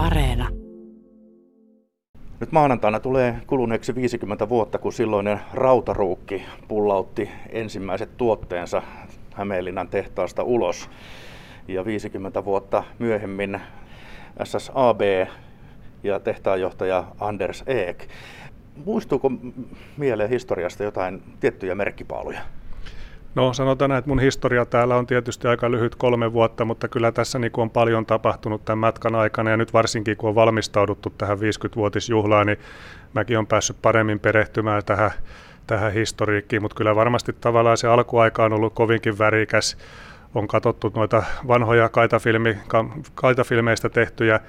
Areena. Nyt maanantaina tulee kuluneeksi 50 vuotta, kun silloinen rautaruukki pullautti ensimmäiset tuotteensa Hämeenlinnan tehtaasta ulos. Ja 50 vuotta myöhemmin SSAB ja tehtaanjohtaja Anders Eek. Muistuuko mieleen historiasta jotain tiettyjä merkkipaaluja? No sanotaan, että mun historia täällä on tietysti aika lyhyt kolme vuotta, mutta kyllä tässä niin on paljon tapahtunut tämän matkan aikana ja nyt varsinkin kun on valmistauduttu tähän 50-vuotisjuhlaan, niin mäkin on päässyt paremmin perehtymään tähän, tähän historiikkiin, mutta kyllä varmasti tavallaan se alkuaika on ollut kovinkin värikäs. On katsottu noita vanhoja kaitafilmi, kaitafilmeistä tehtyjä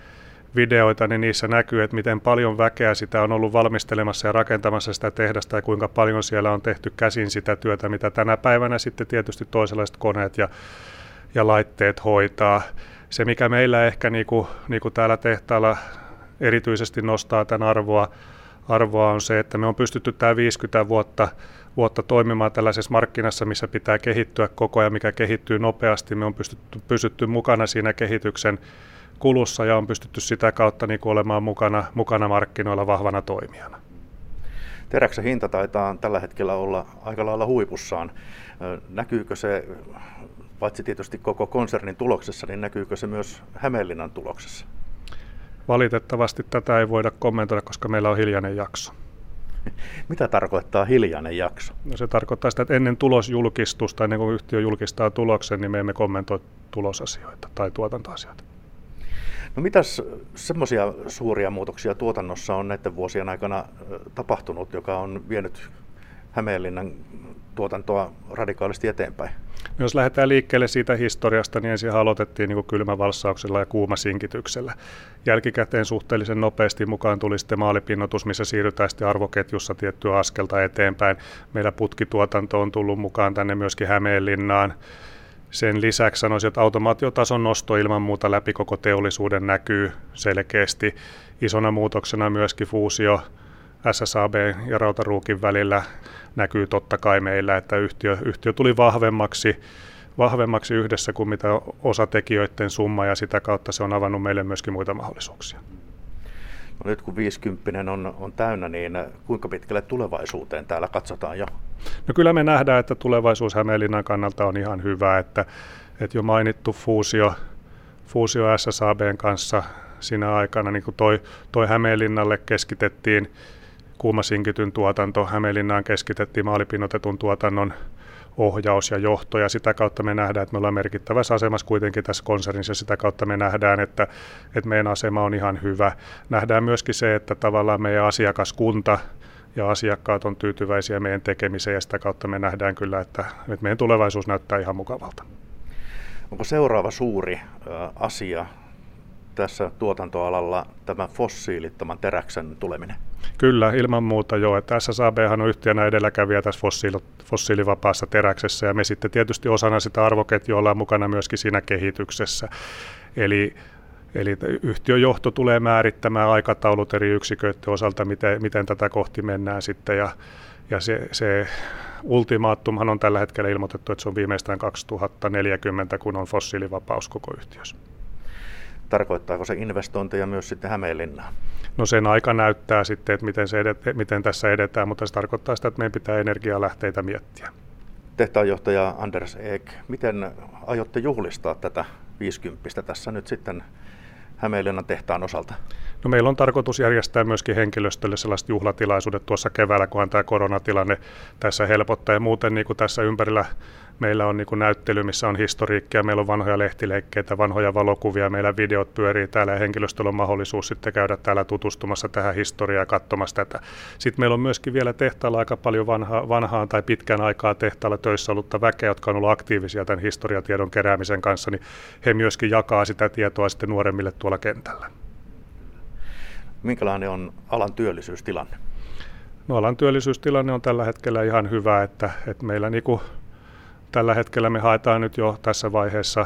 videoita, niin niissä näkyy, että miten paljon väkeä sitä on ollut valmistelemassa ja rakentamassa sitä tehdasta ja kuinka paljon siellä on tehty käsin sitä työtä, mitä tänä päivänä sitten tietysti toisenlaiset koneet ja, ja laitteet hoitaa. Se, mikä meillä ehkä niin kuin, niin kuin täällä tehtaalla erityisesti nostaa tämän arvoa, arvoa on se, että me on pystytty tämä 50 vuotta vuotta toimimaan tällaisessa markkinassa, missä pitää kehittyä koko ajan, mikä kehittyy nopeasti. Me on pystytty, pysytty mukana siinä kehityksen kulussa ja on pystytty sitä kautta niin kuin olemaan mukana, mukana markkinoilla vahvana toimijana. Teräksen hinta taitaa tällä hetkellä olla aika lailla huipussaan. Näkyykö se, paitsi tietysti koko konsernin tuloksessa, niin näkyykö se myös Hämeenlinnan tuloksessa? Valitettavasti tätä ei voida kommentoida, koska meillä on hiljainen jakso. Mitä tarkoittaa hiljainen jakso? No se tarkoittaa sitä, että ennen tulosjulkistusta, ennen kuin yhtiö julkistaa tuloksen, niin me emme kommentoi tulosasioita tai tuotantoasioita. No mitäs semmoisia suuria muutoksia tuotannossa on näiden vuosien aikana tapahtunut, joka on vienyt Hämeenlinnan tuotantoa radikaalisti eteenpäin? Jos lähdetään liikkeelle siitä historiasta, niin ensin aloitettiin niin kylmävalssauksella ja kuumasinkityksellä. Jälkikäteen suhteellisen nopeasti mukaan tuli sitten maalipinnotus, missä siirrytään sitten arvoketjussa tiettyä askelta eteenpäin. Meillä putkituotanto on tullut mukaan tänne myöskin Hämeenlinnaan. Sen lisäksi sanoisin, että automaatiotason nosto ilman muuta läpi koko teollisuuden näkyy selkeästi. Isona muutoksena myöskin fuusio SSAB ja Rautaruukin välillä näkyy totta kai meillä, että yhtiö, yhtiö tuli vahvemmaksi, vahvemmaksi yhdessä kuin mitä osatekijöiden summa ja sitä kautta se on avannut meille myöskin muita mahdollisuuksia. No nyt kun 50 on, on täynnä, niin kuinka pitkälle tulevaisuuteen täällä katsotaan jo? No kyllä me nähdään, että tulevaisuus Hämeenlinnan kannalta on ihan hyvä, että, että jo mainittu fuusio, fuusio SSABn kanssa siinä aikana, niin kuin toi, toi Hämeenlinnalle keskitettiin kuumasinkityn tuotanto, Hämeenlinnaan keskitettiin maalipinotetun tuotannon ohjaus ja johto, ja sitä kautta me nähdään, että me ollaan merkittävässä asemassa kuitenkin tässä konsernissa, sitä kautta me nähdään, että, että meidän asema on ihan hyvä. Nähdään myöskin se, että tavallaan meidän asiakaskunta ja asiakkaat on tyytyväisiä meidän tekemiseen, ja sitä kautta me nähdään kyllä, että, että meidän tulevaisuus näyttää ihan mukavalta. Onko seuraava suuri asia tässä tuotantoalalla tämä fossiilittoman teräksen tuleminen? Kyllä, ilman muuta joo. Että SSAB on yhtiönä edelläkävijä tässä fossiili- fossiilivapaassa teräksessä ja me sitten tietysti osana sitä arvoketjua ollaan mukana myöskin siinä kehityksessä. Eli Eli yhtiöjohto tulee määrittämään aikataulut eri yksiköiden osalta, miten, miten tätä kohti mennään sitten. Ja, ja se, se ultimaattumhan on tällä hetkellä ilmoitettu, että se on viimeistään 2040, kun on fossiilivapaus koko yhtiössä. Tarkoittaako se investointeja myös sitten Hämeenlinnaan? No sen aika näyttää sitten, että miten, se edet, miten tässä edetään, mutta se tarkoittaa sitä, että meidän pitää energialähteitä miettiä. Tehtaanjohtaja Anders Eek, miten aiotte juhlistaa tätä 50 tässä nyt sitten Hämeenlinnan tehtaan osalta? No meillä on tarkoitus järjestää myöskin henkilöstölle sellaiset juhlatilaisuudet tuossa keväällä, kunhan tämä koronatilanne tässä helpottaa. Ja muuten niin kuin tässä ympärillä meillä on niin kuin näyttely, missä on historiikkia, meillä on vanhoja lehtileikkeitä, vanhoja valokuvia, meillä videot pyörii täällä ja henkilöstöllä on mahdollisuus sitten käydä täällä tutustumassa tähän historiaan ja katsomassa tätä. Sitten meillä on myöskin vielä tehtaalla aika paljon vanha, vanhaan tai pitkän aikaa tehtaalla töissä ollutta väkeä, jotka on ollut aktiivisia tämän historiatiedon keräämisen kanssa, niin he myöskin jakaa sitä tietoa sitten nuoremmille tuolla kentällä. Minkälainen on alan työllisyystilanne? No alan työllisyystilanne on tällä hetkellä ihan hyvä, että, että meillä niin kuin tällä hetkellä me haetaan nyt jo tässä vaiheessa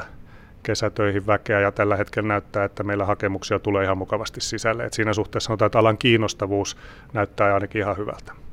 kesätöihin väkeä ja tällä hetkellä näyttää, että meillä hakemuksia tulee ihan mukavasti sisälle. Et siinä suhteessa sanotaan, että alan kiinnostavuus näyttää ainakin ihan hyvältä.